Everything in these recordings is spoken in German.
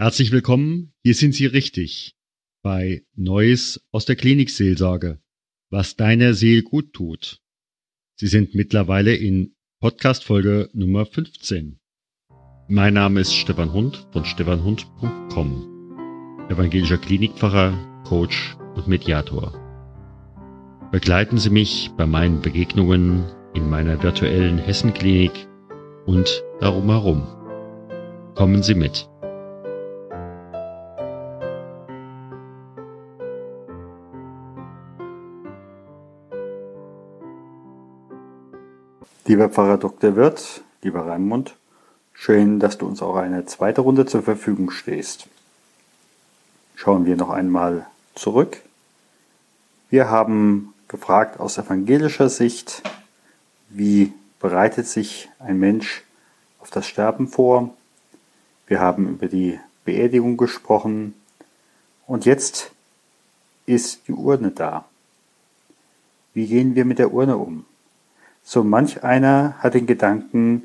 Herzlich willkommen, hier sind Sie richtig bei Neues aus der Klinikseelsorge, was deiner Seele gut tut. Sie sind mittlerweile in Podcast Folge Nummer 15. Mein Name ist Stefan Hund von stefanhund.com, evangelischer Klinikpfarrer, Coach und Mediator. Begleiten Sie mich bei meinen Begegnungen in meiner virtuellen Hessenklinik und darum herum. Kommen Sie mit. Lieber Pfarrer Dr. Wirth, lieber Raimund, schön, dass du uns auch eine zweite Runde zur Verfügung stehst. Schauen wir noch einmal zurück. Wir haben gefragt aus evangelischer Sicht, wie bereitet sich ein Mensch auf das Sterben vor? Wir haben über die Beerdigung gesprochen und jetzt ist die Urne da. Wie gehen wir mit der Urne um? So manch einer hat den Gedanken,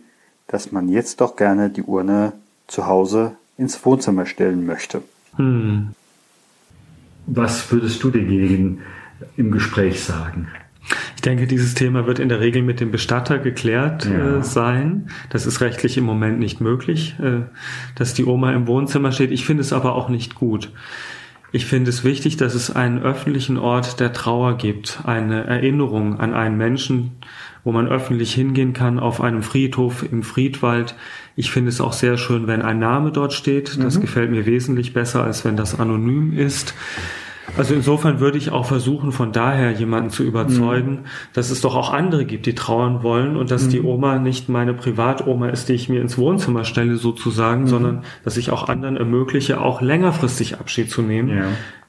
dass man jetzt doch gerne die Urne zu Hause ins Wohnzimmer stellen möchte. Hm. Was würdest du denjenigen im Gespräch sagen? Ich denke, dieses Thema wird in der Regel mit dem Bestatter geklärt ja. äh, sein. Das ist rechtlich im Moment nicht möglich, äh, dass die Oma im Wohnzimmer steht. Ich finde es aber auch nicht gut. Ich finde es wichtig, dass es einen öffentlichen Ort der Trauer gibt, eine Erinnerung an einen Menschen, wo man öffentlich hingehen kann auf einem Friedhof im Friedwald. Ich finde es auch sehr schön, wenn ein Name dort steht. Das mhm. gefällt mir wesentlich besser, als wenn das anonym ist. Also insofern würde ich auch versuchen, von daher jemanden zu überzeugen, mhm. dass es doch auch andere gibt, die trauern wollen und dass mhm. die Oma nicht meine Privatoma ist, die ich mir ins Wohnzimmer stelle sozusagen, mhm. sondern dass ich auch anderen ermögliche, auch längerfristig Abschied zu nehmen. Ja.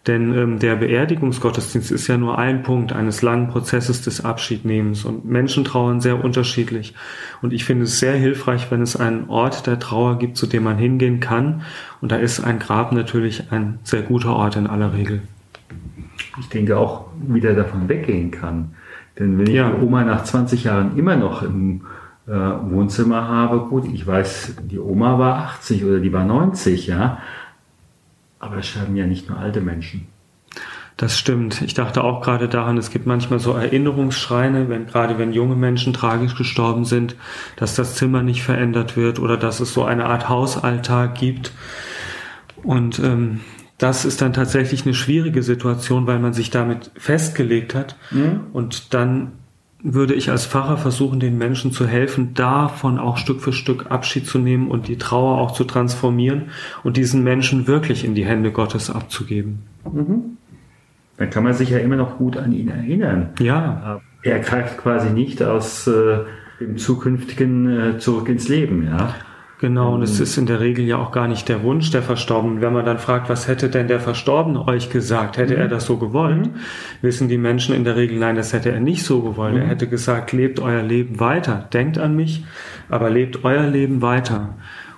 Denn ähm, der Beerdigungsgottesdienst ist ja nur ein Punkt eines langen Prozesses des Abschiednehmens und Menschen trauern sehr unterschiedlich. Und ich finde es sehr hilfreich, wenn es einen Ort der Trauer gibt, zu dem man hingehen kann. Und da ist ein Grab natürlich ein sehr guter Ort in aller Regel. Ich denke auch wieder davon weggehen kann. Denn wenn ich ja. die Oma nach 20 Jahren immer noch im äh, Wohnzimmer habe, gut, ich weiß, die Oma war 80 oder die war 90, ja, aber es sterben ja nicht nur alte Menschen. Das stimmt. Ich dachte auch gerade daran, es gibt manchmal so Erinnerungsschreine, wenn, gerade wenn junge Menschen tragisch gestorben sind, dass das Zimmer nicht verändert wird oder dass es so eine Art Hausalltag gibt. Und ähm, das ist dann tatsächlich eine schwierige Situation, weil man sich damit festgelegt hat mhm. und dann würde ich als Pfarrer versuchen, den Menschen zu helfen, davon auch Stück für Stück Abschied zu nehmen und die Trauer auch zu transformieren und diesen Menschen wirklich in die Hände Gottes abzugeben. Mhm. Dann kann man sich ja immer noch gut an ihn erinnern. Ja. Er greift quasi nicht aus äh, dem zukünftigen äh, zurück ins Leben, ja. Genau, und es mhm. ist in der Regel ja auch gar nicht der Wunsch der Verstorbenen. Wenn man dann fragt, was hätte denn der Verstorbene euch gesagt? Hätte mhm. er das so gewollt? Mhm. Wissen die Menschen in der Regel, nein, das hätte er nicht so gewollt. Mhm. Er hätte gesagt, lebt euer Leben weiter. Denkt an mich, aber lebt euer Leben weiter.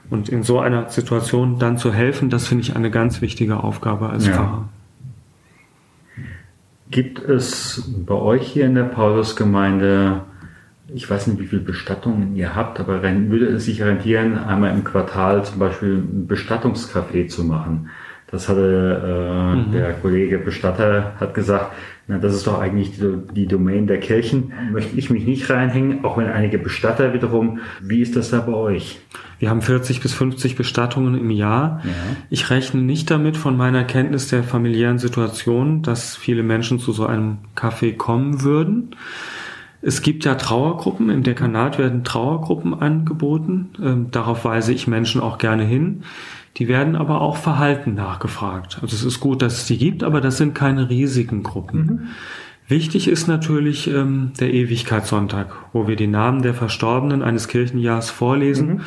Und in so einer Situation dann zu helfen, das finde ich eine ganz wichtige Aufgabe als ja. Pfarrer. Gibt es bei euch hier in der Paulusgemeinde ich weiß nicht, wie viele Bestattungen ihr habt, aber würde es sich rentieren, einmal im Quartal zum Beispiel ein Bestattungscafé zu machen? Das hatte äh, mhm. der Kollege Bestatter hat gesagt, na, das ist doch eigentlich die, die Domain der Kirchen. Möchte ich mich nicht reinhängen, auch wenn einige Bestatter wiederum. Wie ist das da bei euch? Wir haben 40 bis 50 Bestattungen im Jahr. Ja. Ich rechne nicht damit von meiner Kenntnis der familiären Situation, dass viele Menschen zu so einem Café kommen würden. Es gibt ja Trauergruppen. Im Dekanat werden Trauergruppen angeboten. Ähm, darauf weise ich Menschen auch gerne hin. Die werden aber auch Verhalten nachgefragt. Also es ist gut, dass es die gibt, aber das sind keine riesigen Gruppen. Mhm. Wichtig ist natürlich ähm, der Ewigkeitssonntag, wo wir die Namen der Verstorbenen eines Kirchenjahrs vorlesen. Mhm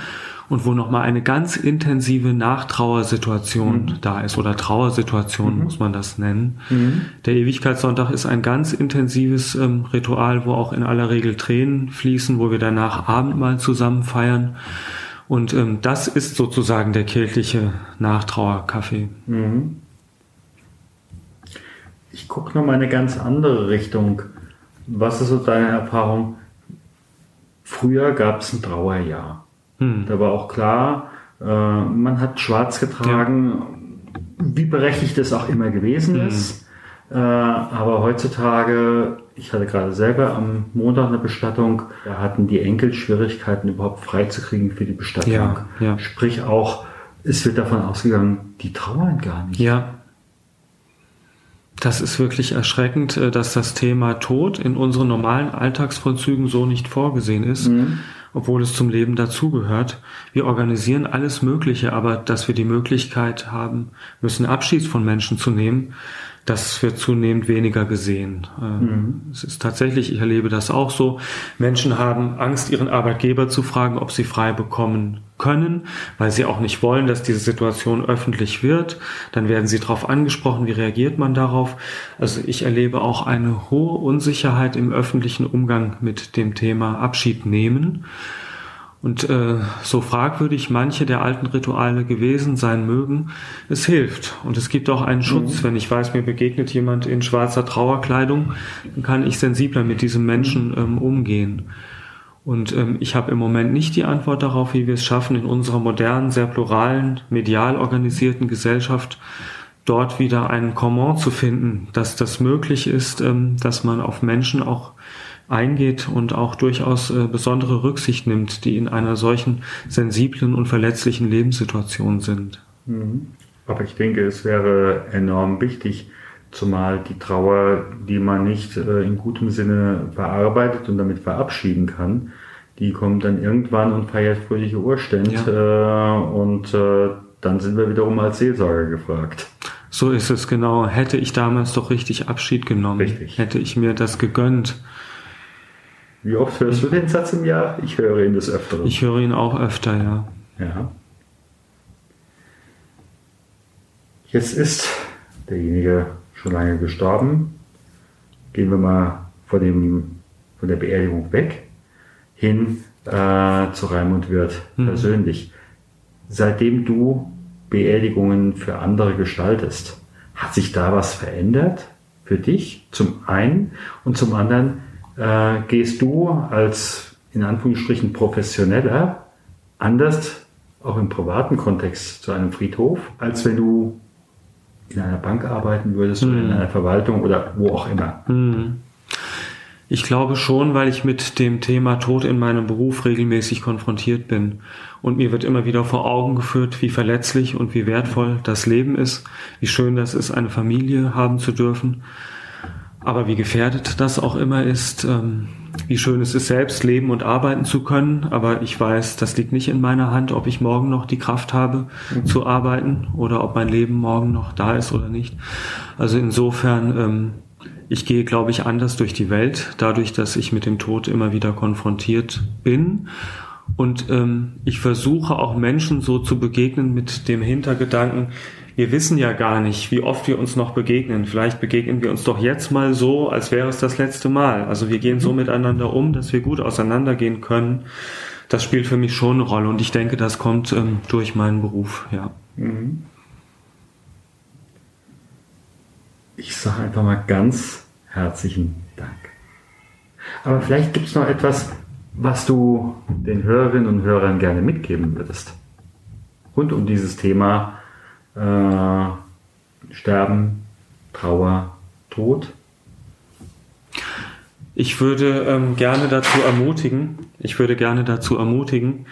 und wo nochmal eine ganz intensive Nachtrauersituation mhm. da ist oder Trauersituation mhm. muss man das nennen. Mhm. Der Ewigkeitssonntag ist ein ganz intensives ähm, Ritual, wo auch in aller Regel Tränen fließen, wo wir danach Abendmahl zusammen feiern. Und ähm, das ist sozusagen der kirchliche Nachtrauerkaffee. Mhm. Ich gucke noch mal eine ganz andere Richtung. Was ist so deine Erfahrung? Früher gab es ein Trauerjahr. Hm. Da war auch klar, Äh, man hat schwarz getragen, ja. wie berechtigt es auch immer gewesen mhm. ist. Äh, aber heutzutage, ich hatte gerade selber am Montag eine Bestattung, da hatten die Enkel Schwierigkeiten überhaupt freizukriegen für die Bestattung. Ja, ja. Sprich auch, es wird davon ausgegangen, die trauern gar nicht. Ja. Das ist wirklich erschreckend, äh, dass das Thema Tod in unseren normalen Alltagsvollzügen so nicht vorgesehen ist. Mhm obwohl es zum Leben dazugehört. Wir organisieren alles Mögliche, aber dass wir die Möglichkeit haben müssen, Abschied von Menschen zu nehmen, das wird zunehmend weniger gesehen. Ähm, mhm. Es ist tatsächlich, ich erlebe das auch so. Menschen haben Angst, ihren Arbeitgeber zu fragen, ob sie frei bekommen können, weil sie auch nicht wollen, dass diese Situation öffentlich wird. Dann werden sie darauf angesprochen, wie reagiert man darauf. Also ich erlebe auch eine hohe Unsicherheit im öffentlichen Umgang mit dem Thema Abschied nehmen. Und äh, so fragwürdig manche der alten Rituale gewesen sein mögen, es hilft. Und es gibt auch einen Schutz. Mhm. Wenn ich weiß, mir begegnet jemand in schwarzer Trauerkleidung, dann kann ich sensibler mit diesem Menschen ähm, umgehen. Und ähm, ich habe im Moment nicht die Antwort darauf, wie wir es schaffen, in unserer modernen, sehr pluralen, medial organisierten Gesellschaft dort wieder einen Comment zu finden, dass das möglich ist, ähm, dass man auf Menschen auch eingeht und auch durchaus äh, besondere Rücksicht nimmt, die in einer solchen sensiblen und verletzlichen Lebenssituation sind. Mhm. Aber ich denke, es wäre enorm wichtig, zumal die Trauer, die man nicht äh, in gutem Sinne verarbeitet und damit verabschieden kann, die kommt dann irgendwann und feiert fröhliche Urstände ja. äh, und äh, dann sind wir wiederum als Seelsorger gefragt. So ist es genau. Hätte ich damals doch richtig Abschied genommen, richtig. hätte ich mir das gegönnt, wie oft hörst du den Satz im Jahr? Ich höre ihn des Öfteren. Ich höre ihn auch öfter, ja. Ja. Jetzt ist derjenige schon lange gestorben. Gehen wir mal von, dem, von der Beerdigung weg hin äh, zu Raimund Wirth mhm. persönlich. Seitdem du Beerdigungen für andere gestaltest, hat sich da was verändert für dich zum einen und zum anderen, äh, gehst du als in Anführungsstrichen professioneller anders auch im privaten Kontext zu einem Friedhof, als wenn du in einer Bank arbeiten würdest mhm. oder in hm. einer Verwaltung oder wo auch immer. Mhm. Ich glaube schon, weil ich mit dem Thema Tod in meinem Beruf regelmäßig konfrontiert bin. Und mir wird immer wieder vor Augen geführt, wie verletzlich und wie wertvoll das Leben ist, wie schön das ist, eine Familie haben zu dürfen aber wie gefährdet das auch immer ist, ähm, wie schön es ist, selbst leben und arbeiten zu können. Aber ich weiß, das liegt nicht in meiner Hand, ob ich morgen noch die Kraft habe mhm. zu arbeiten oder ob mein Leben morgen noch da ist oder nicht. Also insofern, ähm, ich gehe, glaube ich, anders durch die Welt, dadurch, dass ich mit dem Tod immer wieder konfrontiert bin. Und ähm, ich versuche auch Menschen so zu begegnen mit dem Hintergedanken, wir wissen ja gar nicht, wie oft wir uns noch begegnen. Vielleicht begegnen wir uns doch jetzt mal so, als wäre es das letzte Mal. Also wir gehen so mhm. miteinander um, dass wir gut auseinandergehen können. Das spielt für mich schon eine Rolle und ich denke, das kommt ähm, durch meinen Beruf, ja. Mhm. Ich sage einfach mal ganz herzlichen Dank. Aber vielleicht gibt es noch etwas, was du den Hörerinnen und Hörern gerne mitgeben würdest. Rund um dieses Thema äh, Sterben, Trauer, Tod? Ich würde ähm, gerne dazu ermutigen, ich würde gerne dazu ermutigen,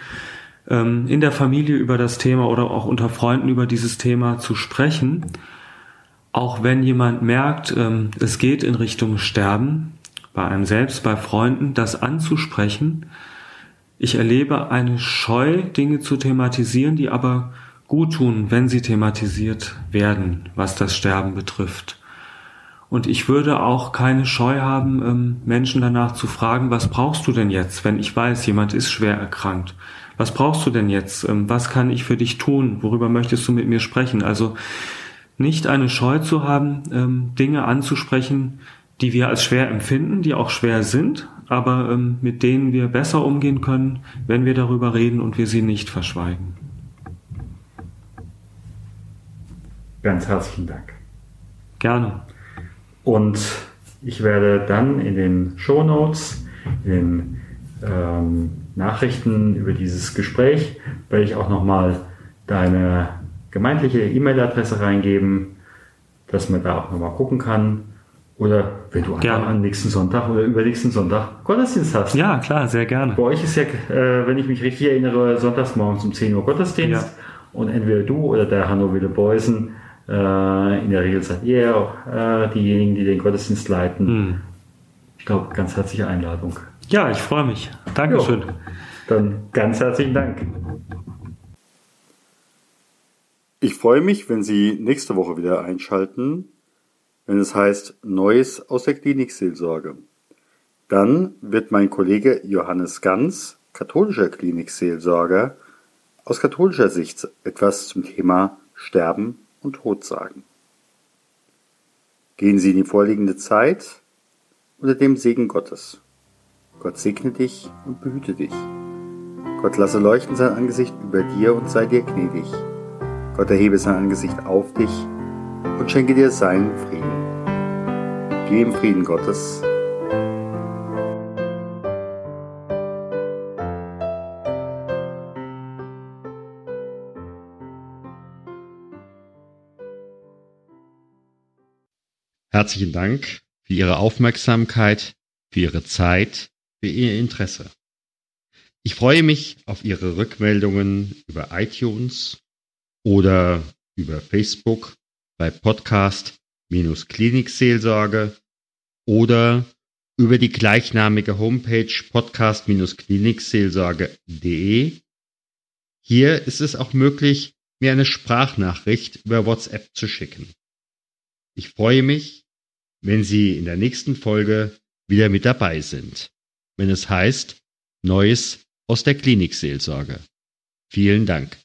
ähm, in der Familie über das Thema oder auch unter Freunden über dieses Thema zu sprechen. Auch wenn jemand merkt, ähm, es geht in Richtung Sterben, bei einem selbst, bei Freunden, das anzusprechen. Ich erlebe eine Scheu, Dinge zu thematisieren, die aber gut tun, wenn sie thematisiert werden, was das Sterben betrifft. Und ich würde auch keine Scheu haben, ähm, Menschen danach zu fragen, was brauchst du denn jetzt, wenn ich weiß, jemand ist schwer erkrankt? Was brauchst du denn jetzt? Ähm, was kann ich für dich tun? Worüber möchtest du mit mir sprechen? Also nicht eine Scheu zu haben, ähm, Dinge anzusprechen, die wir als schwer empfinden, die auch schwer sind, aber mit denen wir besser umgehen können, wenn wir darüber reden und wir sie nicht verschweigen. Ganz herzlichen Dank. Gerne. Und ich werde dann in den Show Notes, in den ähm, Nachrichten über dieses Gespräch, werde ich auch nochmal deine gemeindliche E-Mail-Adresse reingeben, dass man da auch nochmal gucken kann. Oder wenn du Gerne. am nächsten Sonntag oder übernächsten Sonntag Gottesdienst hast. Ja, klar, sehr gerne. Bei euch ist ja, äh, wenn ich mich richtig erinnere, sonntags morgens um 10 Uhr Gottesdienst. Ja. Und entweder du oder der Hanno Wille Beusen, in der Regel seid ihr auch äh, diejenigen, die den Gottesdienst leiten. Hm. Ich glaube, ganz herzliche Einladung. Ja, ich freue mich. Dankeschön. Jo. Dann ganz herzlichen Dank. Ich freue mich, wenn Sie nächste Woche wieder einschalten, wenn es heißt Neues aus der Klinikseelsorge. Dann wird mein Kollege Johannes Ganz, katholischer Klinikseelsorger, aus katholischer Sicht etwas zum Thema Sterben und Tod sagen. Gehen Sie in die vorliegende Zeit unter dem Segen Gottes. Gott segne dich und behüte dich. Gott lasse leuchten sein Angesicht über dir und sei dir gnädig. Gott erhebe sein Angesicht auf dich und schenke dir seinen Frieden. Geh im Frieden Gottes. Herzlichen Dank für Ihre Aufmerksamkeit, für Ihre Zeit, für Ihr Interesse. Ich freue mich auf Ihre Rückmeldungen über iTunes oder über Facebook bei Podcast-Klinikseelsorge oder über die gleichnamige Homepage podcast-klinikseelsorge.de. Hier ist es auch möglich, mir eine Sprachnachricht über WhatsApp zu schicken. Ich freue mich, wenn Sie in der nächsten Folge wieder mit dabei sind, wenn es heißt Neues aus der Klinikseelsorge. Vielen Dank.